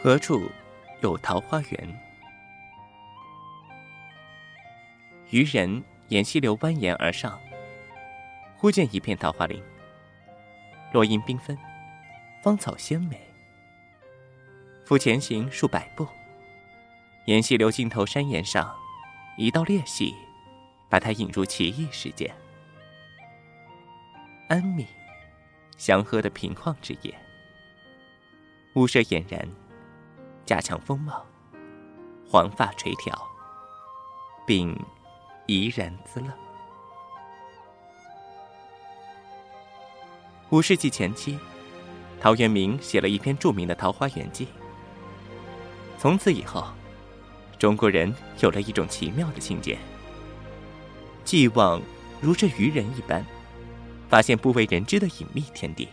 何处有桃花源？渔人沿溪流蜿蜒而上，忽见一片桃花林，落英缤纷，芳草鲜美。复前行数百步，沿溪流尽头山岩上，一道裂隙，把他引入奇异世界。安谧、祥和的平旷之夜，屋舍俨然，加强风貌，黄发垂髫，并怡然自乐。五世纪前期，陶渊明写了一篇著名的《桃花源记》。从此以后，中国人有了一种奇妙的境界：寄望如这渔人一般，发现不为人知的隐秘天地。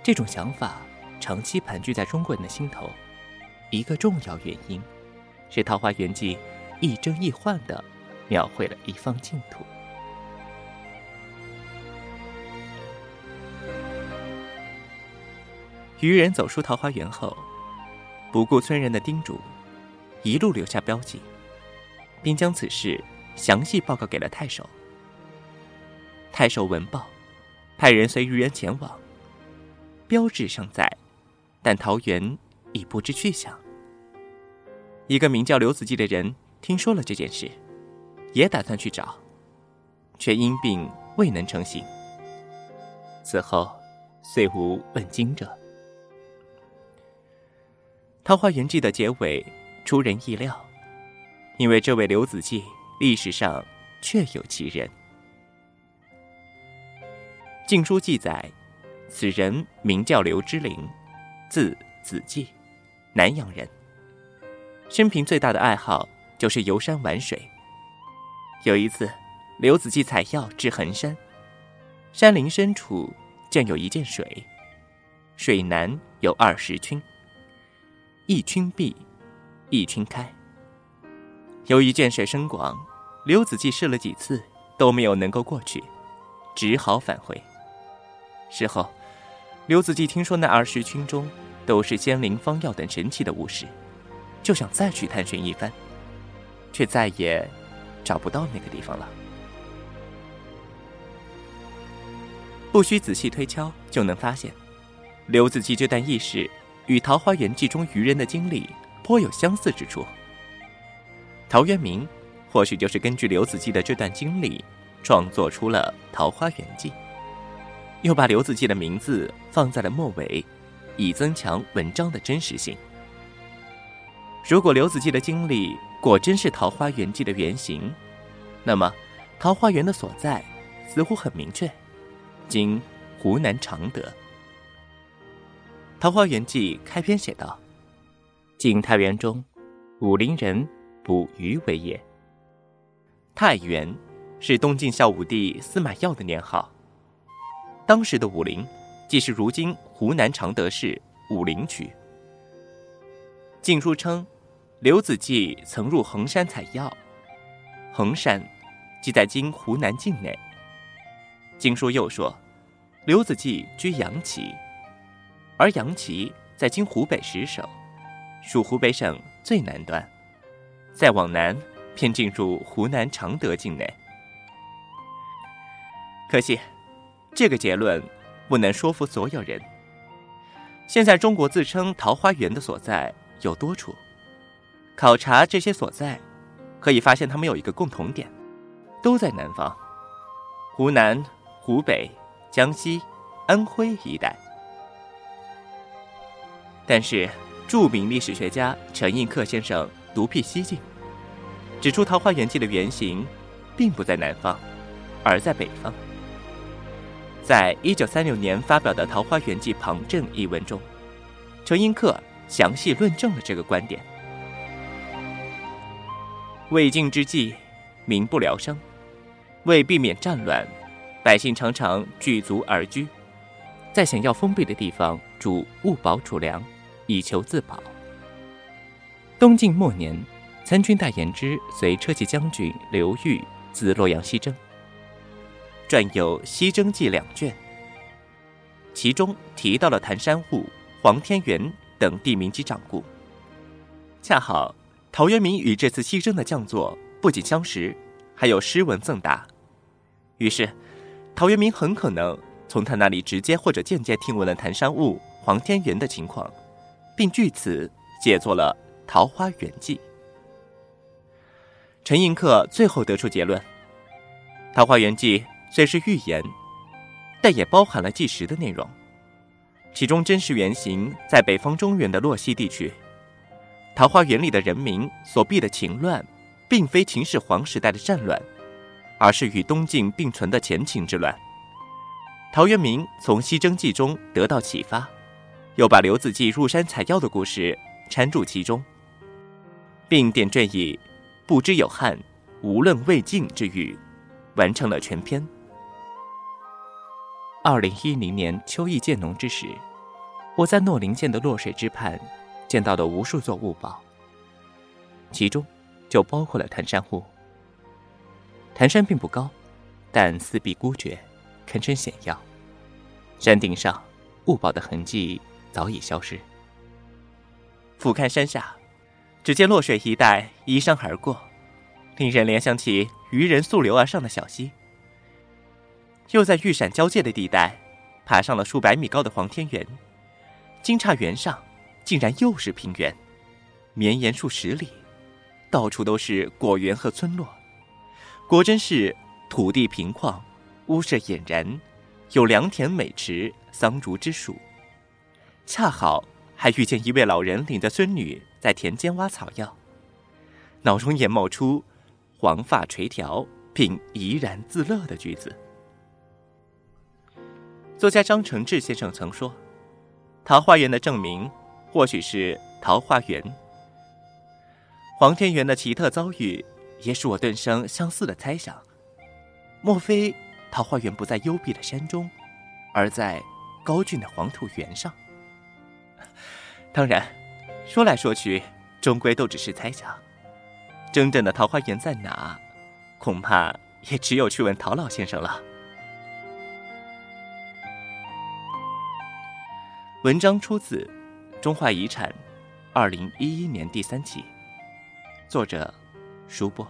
这种想法长期盘踞在中国人的心头，一个重要原因，是《桃花源记》亦真亦幻的描绘了一方净土。渔人走出桃花源后。不顾村人的叮嘱，一路留下标记，并将此事详细报告给了太守。太守闻报，派人随渔人前往。标志尚在，但桃园已不知去向。一个名叫刘子骥的人听说了这件事，也打算去找，却因病未能成行。此后，遂无问津者。《桃花源记》的结尾出人意料，因为这位刘子骥历史上确有其人。《晋书》记载，此人名叫刘之灵，字子骥，南阳人。生平最大的爱好就是游山玩水。有一次，刘子骥采药至衡山，山林深处见有一涧水，水南有二十顷。一圈闭，一圈开。由于涧水深广，刘子骥试了几次都没有能够过去，只好返回。事后，刘子骥听说那二十圈中都是仙灵方药等神奇的物事，就想再去探寻一番，却再也找不到那个地方了。不需仔细推敲就能发现，刘子骥这段轶事。与《桃花源记》中渔人的经历颇有相似之处。陶渊明或许就是根据刘子骥的这段经历，创作出了《桃花源记》，又把刘子骥的名字放在了末尾，以增强文章的真实性。如果刘子骥的经历果真是《桃花源记》的原型，那么桃花源的所在似乎很明确，今湖南常德。《桃花源记》开篇写道：“晋太原中，武陵人捕鱼为业。太原是东晋孝武帝司马曜的年号。当时的武陵，即是如今湖南常德市武陵区。《晋书》称，刘子骥曾入衡山采药。衡山，即在今湖南境内。《晋书》又说，刘子骥居阳岐。”而杨岐在今湖北石首，属湖北省最南端，再往南便进入湖南常德境内。可惜，这个结论不能说服所有人。现在中国自称桃花源的所在有多处，考察这些所在，可以发现他们有一个共同点，都在南方，湖南、湖北、江西、安徽一带。但是，著名历史学家陈寅恪先生独辟蹊径，指出《桃花源记》的原型，并不在南方，而在北方。在一九三六年发表的《桃花源记旁证》一文中，陈寅恪详细论证了这个观点。魏晋之际，民不聊生，为避免战乱，百姓常常聚族而居，在想要封闭的地方筑物堡储粮。以求自保。东晋末年，参军戴延之随车骑将军刘裕自洛阳西征，撰有《西征记》两卷，其中提到了谭山户、黄天元等地名及掌故。恰好陶渊明与这次西征的将作不仅相识，还有诗文赠答，于是陶渊明很可能从他那里直接或者间接听闻了谭山雾、黄天元的情况，并据此写作了《桃花源记》。陈寅恪最后得出结论：《桃花源记》虽是寓言，但也包含了纪实的内容，其中真实原型在北方中原的洛溪地区。桃花源里的人民所避的秦乱，并非秦始皇时代的战乱，而是与东晋并存的前秦之乱。陶渊明从西征记中得到启发，又把刘子骥入山采药的故事掺入其中，并点缀以“不知有汉，无论魏晋”之语，完成了全篇。二零一零年秋意渐浓之时，我在诺林县的洛水之畔。见到的无数座雾堡，其中就包括了谭山雾。谭山并不高，但四壁孤绝，堪称险要。山顶上雾堡的痕迹早已消失。俯瞰山下，只见洛水一带依山而过，令人联想起渔人溯流而上的小溪。又在玉闪交界的地带，爬上了数百米高的黄天原，惊诧原上。竟然又是平原，绵延数十里，到处都是果园和村落，果真是土地平旷，屋舍俨然，有良田美池、桑竹之属。恰好还遇见一位老人领着孙女在田间挖草药，脑中也冒出“黄发垂髫，并怡然自乐”的句子。作家张承志先生曾说：“桃花源的证明。”或许是桃花源，黄天元的奇特遭遇，也使我顿生相似的猜想。莫非桃花源不在幽闭的山中，而在高峻的黄土原上？当然，说来说去，终归都只是猜想。真正的桃花源在哪，恐怕也只有去问陶老先生了。文章出自。中华遗产，二零一一年第三期，作者：舒波。